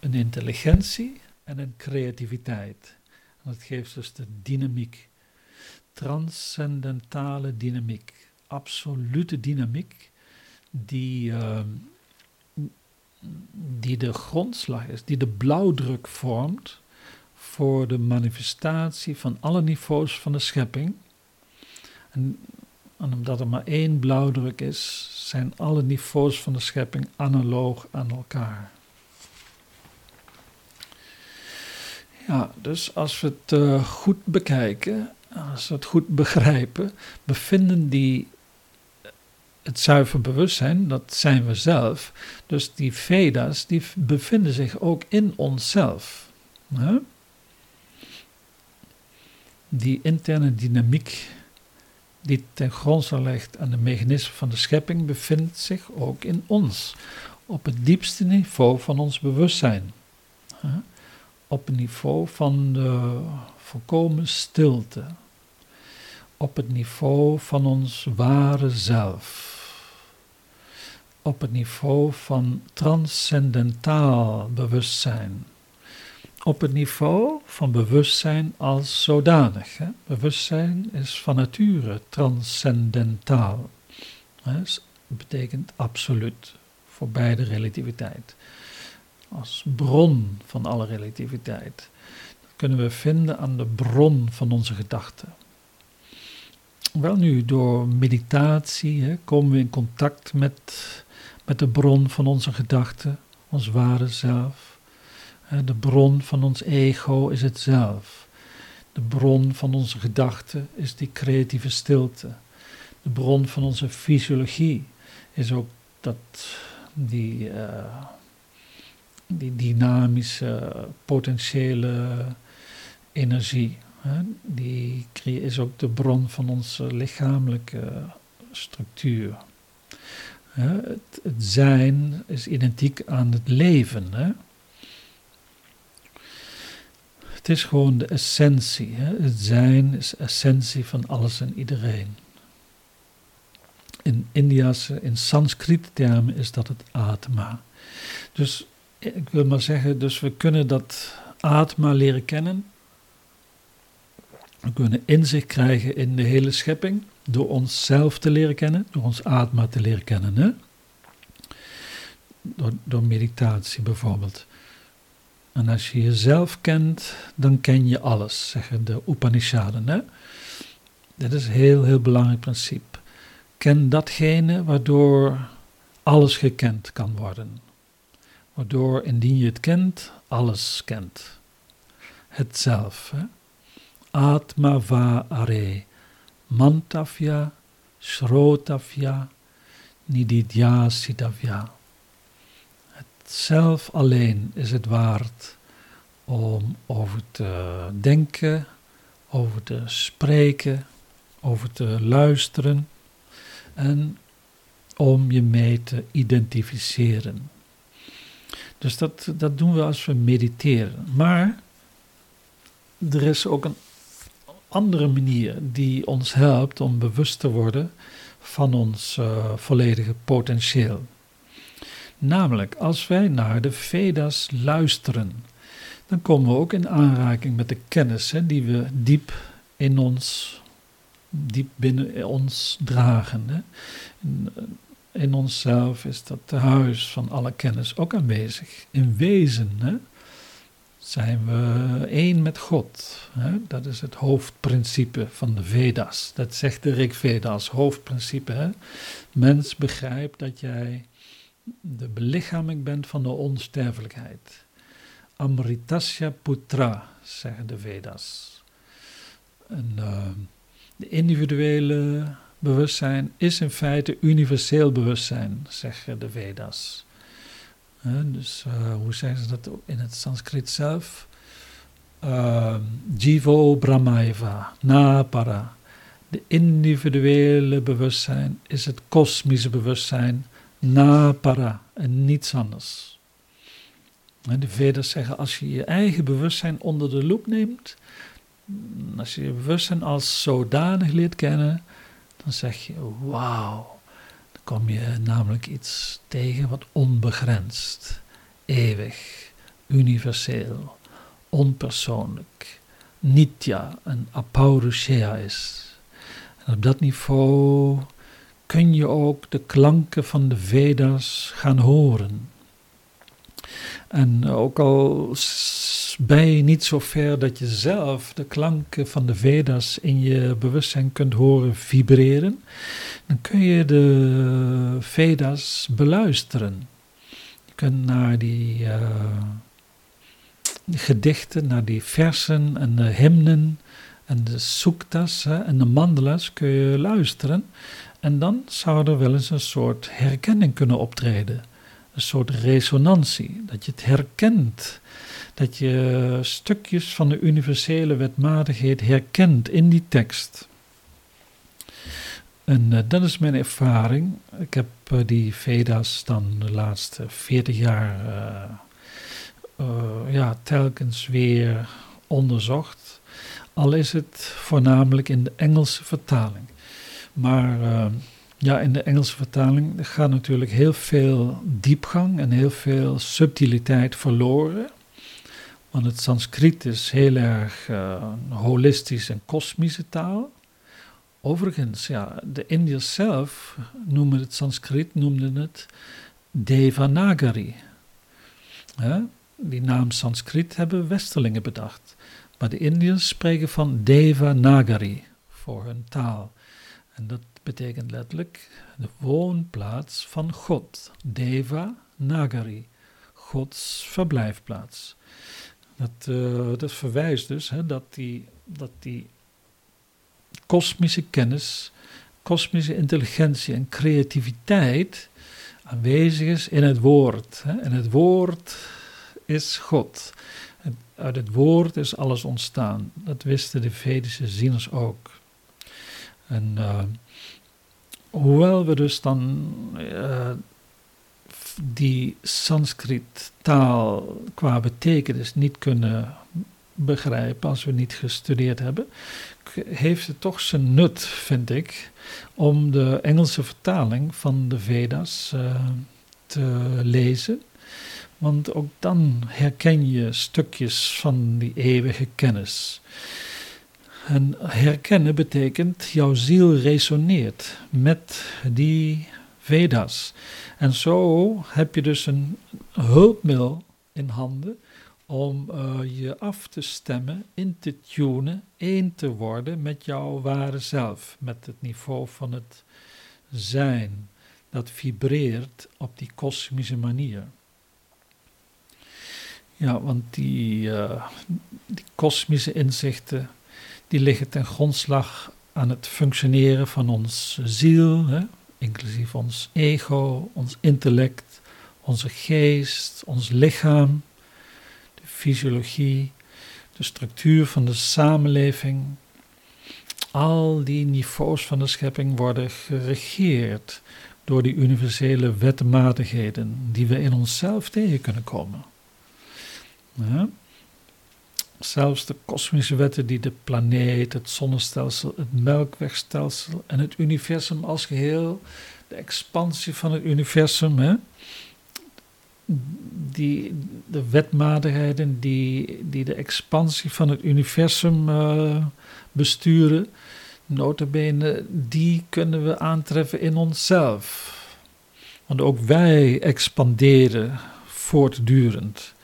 een intelligentie en een creativiteit. En dat geeft dus de dynamiek, transcendentale dynamiek, absolute dynamiek, die, uh, die de grondslag is, die de blauwdruk vormt voor de manifestatie van alle niveaus van de schepping. En en omdat er maar één blauwdruk is, zijn alle niveaus van de schepping analoog aan elkaar. Ja, dus als we het uh, goed bekijken, als we het goed begrijpen, bevinden die het zuiver bewustzijn, dat zijn we zelf. Dus die Veda's, die bevinden zich ook in onszelf. Hè? Die interne dynamiek die ten grondslag legt aan de mechanismen van de schepping, bevindt zich ook in ons, op het diepste niveau van ons bewustzijn. Op het niveau van de volkomen stilte, op het niveau van ons ware zelf, op het niveau van transcendentaal bewustzijn, op het niveau van bewustzijn als zodanig. Hè. Bewustzijn is van nature transcendentaal. Dat betekent absoluut, voorbij de relativiteit. Als bron van alle relativiteit. Dat kunnen we vinden aan de bron van onze gedachten. Wel nu, door meditatie hè, komen we in contact met, met de bron van onze gedachten, ons ware zelf. De bron van ons ego is het zelf. De bron van onze gedachten is die creatieve stilte. De bron van onze fysiologie is ook dat, die, uh, die dynamische, potentiële energie. Hè? Die is ook de bron van onze lichamelijke structuur. Het, het, zijn is identiek aan het leven. Hè? Het is gewoon de essentie. Hè? Het zijn is essentie van alles en iedereen. In Indiase, in Sanskriet termen is dat het atma. Dus ik wil maar zeggen, dus we kunnen dat atma leren kennen. We kunnen inzicht krijgen in de hele schepping door onszelf te leren kennen, door ons atma te leren kennen. Hè? Door, door meditatie bijvoorbeeld. En als je jezelf kent, dan ken je alles, zeggen de Upanishaden. Hè? Dit is een heel, heel belangrijk principe. Ken datgene waardoor alles gekend kan worden. Waardoor, indien je het kent, alles kent. Het zelf. Hè? Atma va are, mantavya, shrotavya, nididya siddhavya zelf alleen is het waard om over te denken, over te spreken, over te luisteren en om je mee te identificeren. Dus dat, dat doen we als we mediteren. Maar er is ook een andere manier die ons helpt om bewust te worden van ons uh, volledige potentieel. Namelijk, als wij naar de Veda's luisteren, dan komen we ook in aanraking met de kennis hè, die we diep in ons, diep binnen ons dragen. Hè. In, in onszelf is dat huis van alle kennis ook aanwezig. In wezen hè, zijn we één met God. Dat is het hoofdprincipe van de Veda's. Dat zegt de Rig Veda als hoofdprincipe. Mens begrijpt dat jij de belichaming bent van de onsterfelijkheid. Amritasya Putra, zeggen de Vedas. En, uh, de individuele bewustzijn is in feite universeel bewustzijn, zeggen de Vedas. dus uh, hoe zeggen ze dat in het Sanskriet zelf? Uh, Jivo Brahmaiva, Napara. De individuele bewustzijn is het kosmische bewustzijn na para en niets anders. de Vedas zeggen, als je je eigen bewustzijn onder de loep neemt, als je je bewustzijn als zodanig leert kennen, dan zeg je, wauw, dan kom je namelijk iets tegen wat onbegrensd, eeuwig, universeel, onpersoonlijk, nitya en apaurushea is. En op dat niveau kun je ook de klanken van de Veda's gaan horen. En ook al ben je niet zo ver dat je zelf de klanken van de Veda's in je bewustzijn kunt horen vibreren, dan kun je de Veda's beluisteren. Je kunt naar die, die gedichten, naar die versen en de hymnen en de suktas en de mandalas kun je luisteren. En dan zou er wel eens een soort herkenning kunnen optreden. Een soort resonantie. Dat je het herkent. Dat je stukjes van de universele wetmatigheid herkent in die tekst. En uh, dat is mijn ervaring. Ik heb uh, die Veda's dan de laatste 40 jaar uh, ja, telkens weer onderzocht. Al is het voornamelijk in de Engelse vertaling. Maar uh, ja, in de Engelse vertaling gaat natuurlijk heel veel diepgang en heel veel subtiliteit verloren. Want het Sanskriet is heel erg uh, holistisch en kosmische taal. Overigens, ja, de Indiërs zelf noemen het Sanskriet, noemden het Devanagari. die naam Sanskriet hebben Westerlingen bedacht. Maar de Indiërs spreken van Devanagari voor hun taal. En dat betekent letterlijk de woonplaats van God. Deva Nagari, Gods verblijfplaats. Dat, uh, dat verwijst dus hè, dat, die, dat die kosmische kennis, kosmische intelligentie en creativiteit aanwezig is in het woord. Hè. En het woord is God. Uit het woord is alles ontstaan. Dat wisten de Vedische zieners ook. En uh, hoewel we dus dan uh, die Sanskriet taal qua betekenis niet kunnen begrijpen als we niet gestudeerd hebben, heeft het toch zijn nut, vind ik, om de Engelse vertaling van de Veda's uh, te lezen. Want ook dan herken je stukjes van die eeuwige kennis. En herkennen betekent jouw ziel resoneert met die Veda's. En zo heb je dus een hulpmiddel in handen om uh, je af te stemmen, in te tunen, één te worden met jouw ware zelf, met het niveau van het zijn dat vibreert op die kosmische manier. Ja, want die, uh, die kosmische inzichten, die liggen ten grondslag aan het functioneren van ons ziel, hè, inclusief ons ego, ons intellect, onze geest, ons lichaam, de fysiologie, de structuur van de samenleving. Al die niveaus van de schepping worden geregeerd door die universele wetmatigheden die we in onszelf tegen kunnen komen. Ja? Zelfs de kosmische wetten die de planeet, het zonnestelsel, het melkwegstelsel en het universum als geheel, de expansie van het universum, hè, die, de wetmatigheden die, die de expansie van het universum uh, besturen, notabene, die kunnen we aantreffen in onszelf. Want ook wij expanderen voortdurend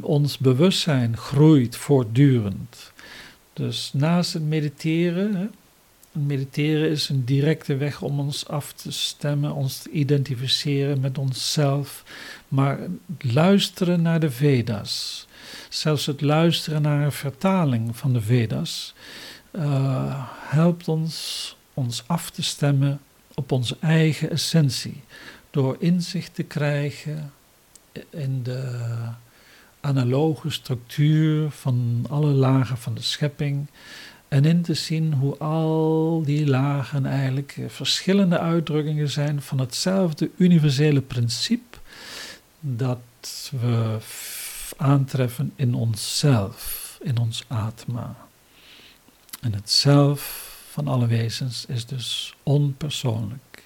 ons bewustzijn groeit voortdurend. Dus naast het mediteren, mediteren is een directe weg om ons af te stemmen, ons te identificeren met onszelf, maar luisteren naar de Veda's, zelfs het luisteren naar een vertaling van de Veda's, uh, helpt ons ons af te stemmen op onze eigen essentie, door inzicht te krijgen in de analoge structuur van alle lagen van de schepping. En in te zien hoe al die lagen eigenlijk verschillende uitdrukkingen zijn van hetzelfde universele principe dat we aantreffen in onszelf, in ons atma. En het zelf van alle wezens is dus onpersoonlijk,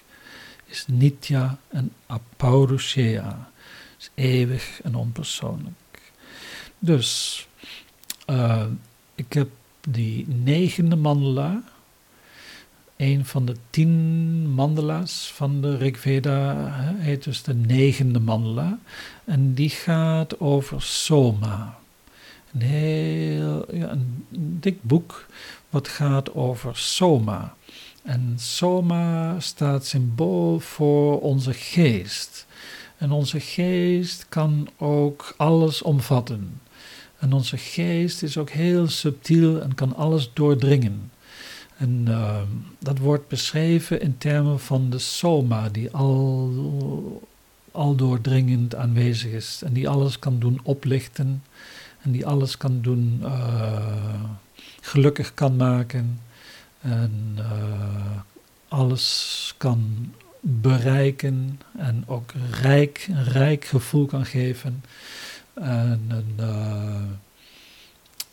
is nitya en apaurushea, is eeuwig en onpersoonlijk. Dus uh, ik heb die negende mandala, een van de tien mandala's van de Rigveda, heet dus de negende mandala. En die gaat over Soma. Een heel ja, een dik boek wat gaat over Soma. En Soma staat symbool voor onze geest. En onze geest kan ook alles omvatten. En onze geest is ook heel subtiel en kan alles doordringen. En uh, dat wordt beschreven in termen van de soma, die al, al doordringend aanwezig is. En die alles kan doen oplichten. En die alles kan doen uh, gelukkig kan maken. En uh, alles kan bereiken. En ook rijk, een rijk gevoel kan geven en een, uh,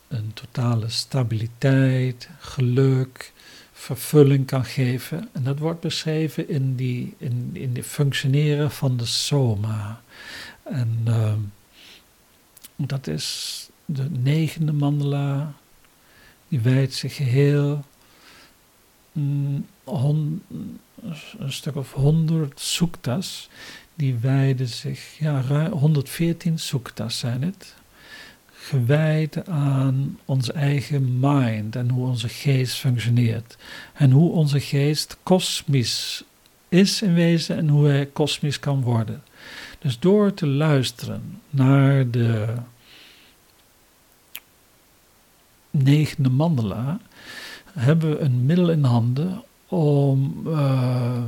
een totale stabiliteit, geluk, vervulling kan geven. En dat wordt beschreven in die, in, in die functioneren van de soma. En uh, dat is de negende mandala, die wijdt zich geheel mm, een stuk of honderd suktas, die wijden zich, ja, 114 suktas zijn het, gewijd aan onze eigen mind en hoe onze geest functioneert. En hoe onze geest kosmisch is in wezen en hoe hij kosmisch kan worden. Dus door te luisteren naar de negende mandala, hebben we een middel in handen om uh,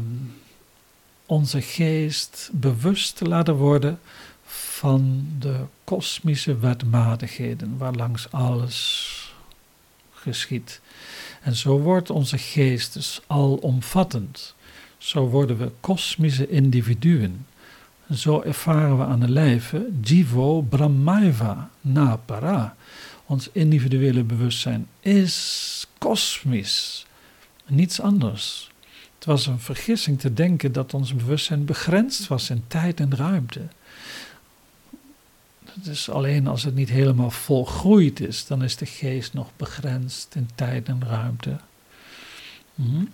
onze geest bewust te laten worden van de kosmische wetmatigheden waarlangs alles geschiet. En zo wordt onze geest dus alomvattend. Zo worden we kosmische individuen. Zo ervaren we aan de lijve Jivo Brahmaiva na para. Ons individuele bewustzijn is kosmisch, niets anders. Het was een vergissing te denken dat ons bewustzijn begrensd was in tijd en ruimte. Is alleen als het niet helemaal volgroeid is, dan is de geest nog begrensd in tijd en ruimte. Mhm.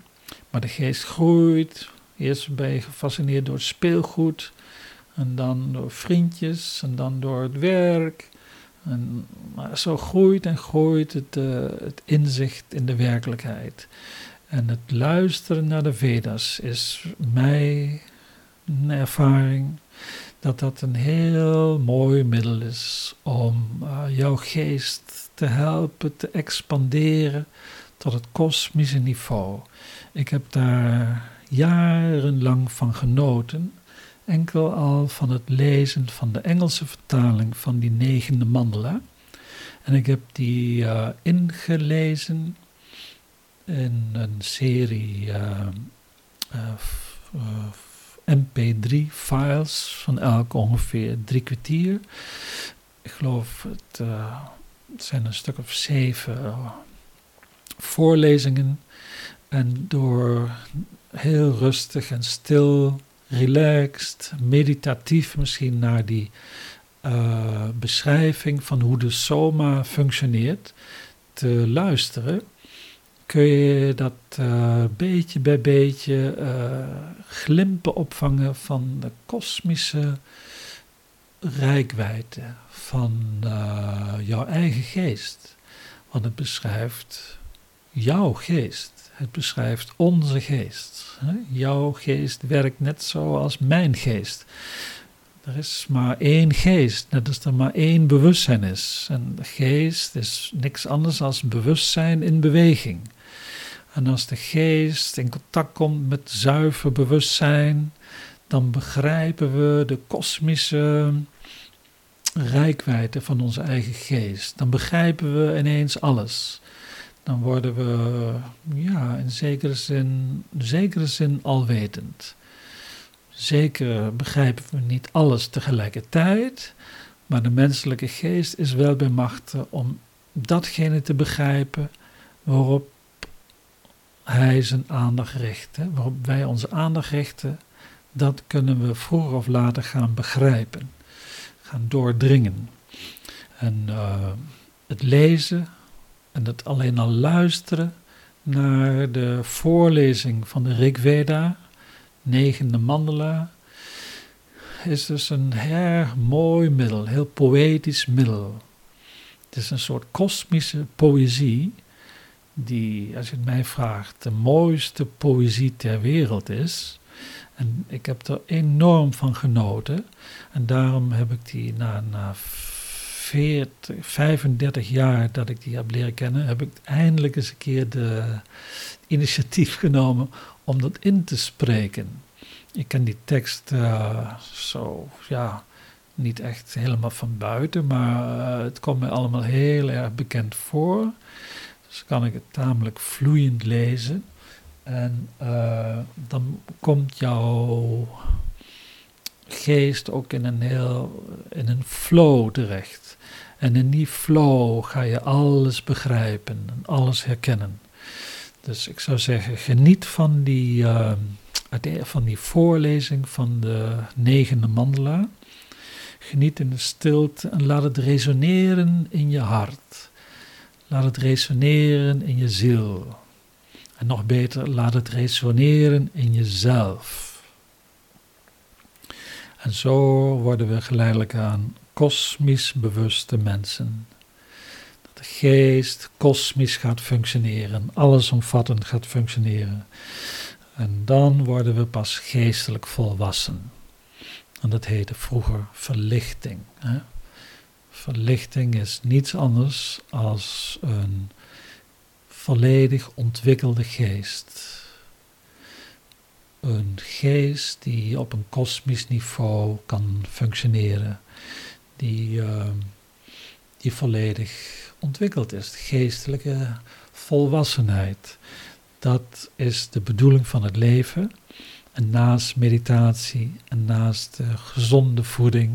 Maar de geest groeit. Eerst ben je gefascineerd door het speelgoed, en dan door vriendjes, en dan door het werk. En zo groeit en groeit het, uh, het inzicht in de werkelijkheid. En het luisteren naar de Vedas is mijn ervaring dat dat een heel mooi middel is om uh, jouw geest te helpen te expanderen tot het kosmische niveau. Ik heb daar jarenlang van genoten, enkel al van het lezen van de Engelse vertaling van die negende mandala. En ik heb die uh, ingelezen in een serie uh, MP3-files van elk ongeveer drie kwartier. Ik geloof het zijn een stuk of zeven voorlezingen. En door heel rustig en stil, relaxed, meditatief misschien naar die uh, beschrijving van hoe de soma functioneert te luisteren, kun je dat uh, beetje bij beetje uh, glimpen opvangen van de kosmische rijkwijde van jouw eigen geest. Want het beschrijft jouw geest. Het beschrijft onze geest. Jouw geest werkt net zoals mijn geest. Er is maar één geest, net als er maar één bewustzijn is. En geest is niks anders dan bewustzijn in beweging. En als de geest in contact komt met zuiver bewustzijn, dan begrijpen we de kosmische rijkwijde van onze eigen geest. Dan begrijpen we ineens alles. Dan worden we, ja, in zekere zin, zekere zin alwetend. Zeker begrijpen we niet alles tegelijkertijd, maar de menselijke geest is wel bij machten om datgene te begrijpen waarop hij zijn aandacht richt. Waarop wij onze aandacht richten, dat kunnen we vroeger of later gaan begrijpen, gaan doordringen. En uh, het lezen en het alleen al luisteren naar de voorlezing van de Rig Veda, negende mandala, is dus een erg mooi middel, heel poëtisch middel. Het is een soort kosmische poëzie die, als je het mij vraagt, de mooiste poëzie ter wereld is. En ik heb er enorm van genoten. En daarom heb ik die na, na 40, 35 jaar dat ik die heb leren kennen, heb ik eindelijk eens een keer de initiatief genomen om dat in te spreken. Ik ken die tekst uh, zo, ja, niet echt helemaal van buiten, maar uh, het komt me allemaal heel erg bekend voor. Dus kan ik het tamelijk vloeiend lezen. En uh, dan komt jouw geest ook in een heel in een flow terecht. En in die flow ga je alles begrijpen en alles herkennen. Dus ik zou zeggen, geniet van die, uh, van die voorlezing van de negende mandala. Geniet in de stilte en laat het resoneren in je hart. Laat het resoneren in je ziel. En nog beter, laat het resoneren in jezelf. En zo worden we geleidelijk aan kosmisch bewuste mensen. Dat de geest kosmisch gaat functioneren, allesomvattend gaat functioneren. En dan worden we pas geestelijk volwassen. En dat heette vroeger verlichting. Hè? Verlichting is niets anders als een volledig ontwikkelde geest. Een geest die op een kosmisch niveau kan functioneren, die, uh, die volledig ontwikkeld is. Geestelijke volwassenheid. Dat is de bedoeling van het leven. En naast meditatie naast uh, gezonde voeding,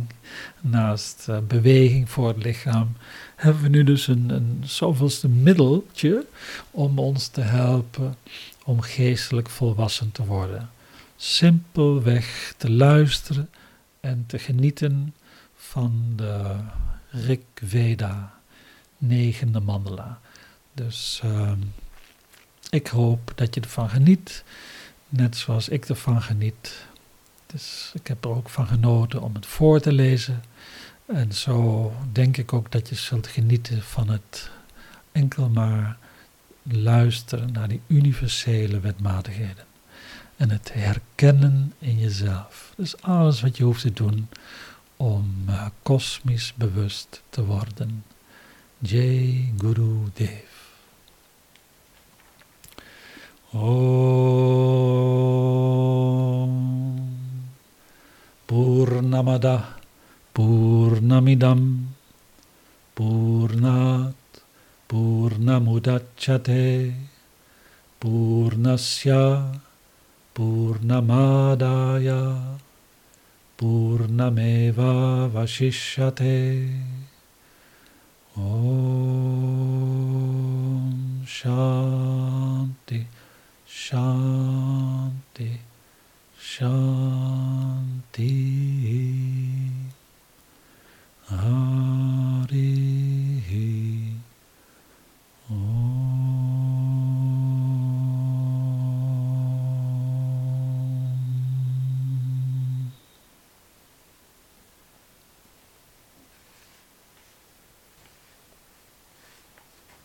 naast uh, beweging voor het lichaam, hebben we nu dus een, een zoveelste middeltje om ons te helpen om geestelijk volwassen te worden. Simpelweg te luisteren en te genieten van de Rik Veda, negende mandala. Dus uh, ik hoop dat je ervan geniet, net zoals ik ervan geniet. Dus ik heb er ook van genoten om het voor te lezen. En zo denk ik ook dat je zult genieten van het enkel maar luisteren naar die universele wetmatigheden. En het herkennen in jezelf. Dus alles wat je hoeft te doen om uh, kosmisch bewust te worden. Jai Guru Dev. Om Purnamada Purnamidam Purnat Purnamudachyate Purnasya पूर्णमादाय पूर्णमेवावशिष्यते। ॐ शान्ति शान्ति शान्ति। हरिः